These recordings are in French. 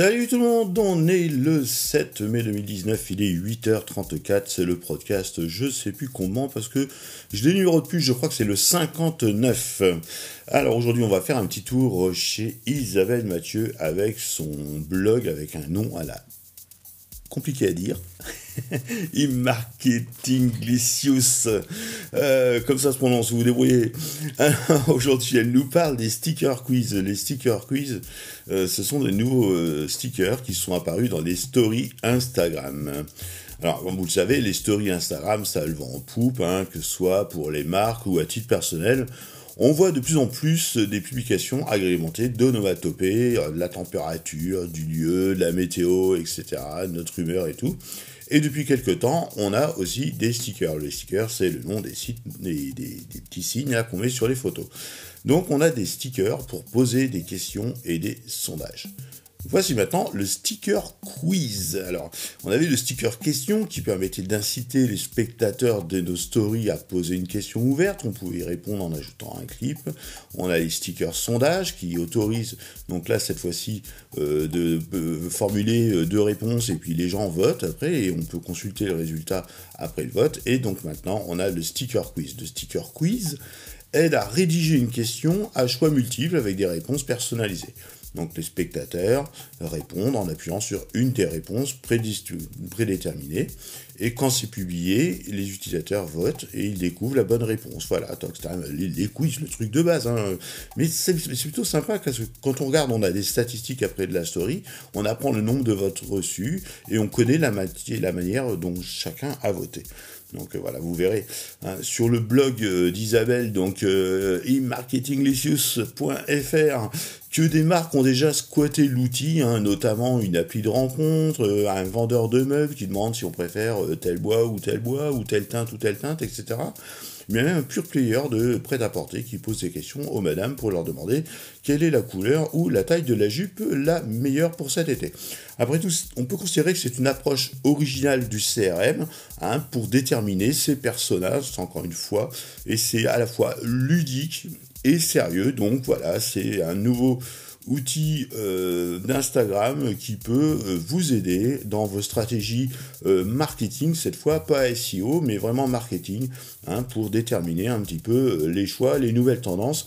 Salut tout le monde, on est le 7 mai 2019, il est 8h34, c'est le podcast, je sais plus comment parce que je l'ai numéro de plus, je crois que c'est le 59. Alors aujourd'hui on va faire un petit tour chez Isabelle Mathieu avec son blog avec un nom à la compliqué à dire. E-marketing euh, comme ça se prononce, vous vous débrouillez. Aujourd'hui, elle nous parle des stickers quiz. Les stickers quiz, euh, ce sont des nouveaux euh, stickers qui sont apparus dans les stories Instagram. Alors, comme vous le savez, les stories Instagram, ça le vend en poupe, hein, que ce soit pour les marques ou à titre personnel. On voit de plus en plus des publications agrémentées d'onomatopées, de la température, du lieu, de la météo, etc., notre humeur et tout. Et depuis quelques temps, on a aussi des stickers. Les stickers, c'est le nom des, sites, des petits signes qu'on met sur les photos. Donc on a des stickers pour poser des questions et des sondages. Voici maintenant le sticker quiz. Alors, on avait le sticker question qui permettait d'inciter les spectateurs de nos stories à poser une question ouverte. On pouvait y répondre en ajoutant un clip. On a les stickers sondage qui autorisent, donc là, cette fois-ci, euh, de euh, formuler euh, deux réponses et puis les gens votent après et on peut consulter le résultat après le vote. Et donc maintenant, on a le sticker quiz. Le sticker quiz aide à rédiger une question à choix multiples avec des réponses personnalisées. Donc les spectateurs répondent en appuyant sur une des réponses prédéterminées. Et quand c'est publié, les utilisateurs votent et ils découvrent la bonne réponse. Voilà, les, les quiz, le truc de base. Hein. Mais c'est plutôt sympa parce que quand on regarde, on a des statistiques après de la story, on apprend le nombre de votes reçus et on connaît la, la manière dont chacun a voté. Donc euh, voilà, vous verrez hein, sur le blog euh, d'Isabelle, donc euh, e-marketinglicious.fr, que des marques ont déjà squatté l'outil, hein, notamment une appli de rencontre, un vendeur de meubles qui demande si on préfère tel bois ou tel bois, ou telle teinte ou telle teinte, etc mais même un pur player de prêt-à-porter qui pose des questions aux madames pour leur demander quelle est la couleur ou la taille de la jupe la meilleure pour cet été. Après tout, on peut considérer que c'est une approche originale du CRM hein, pour déterminer ces personnages, encore une fois, et c'est à la fois ludique et sérieux. Donc voilà, c'est un nouveau outil euh, d'Instagram qui peut euh, vous aider dans vos stratégies euh, marketing, cette fois pas SEO, mais vraiment marketing, hein, pour déterminer un petit peu les choix, les nouvelles tendances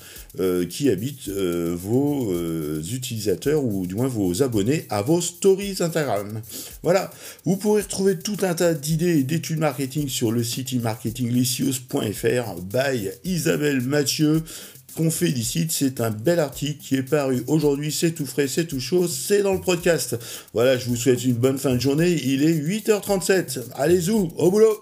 qui habitent vos utilisateurs ou du moins vos abonnés à vos stories Instagram. Voilà, vous pourrez retrouver tout un tas d'idées et d'études marketing sur le site e-marketinglicious.fr by Isabelle Mathieu qu'on félicite. C'est un bel article qui est paru aujourd'hui. C'est tout frais, c'est tout chaud, c'est dans le podcast. Voilà, je vous souhaite une bonne fin de journée. Il est 8h37. Allez-y, au boulot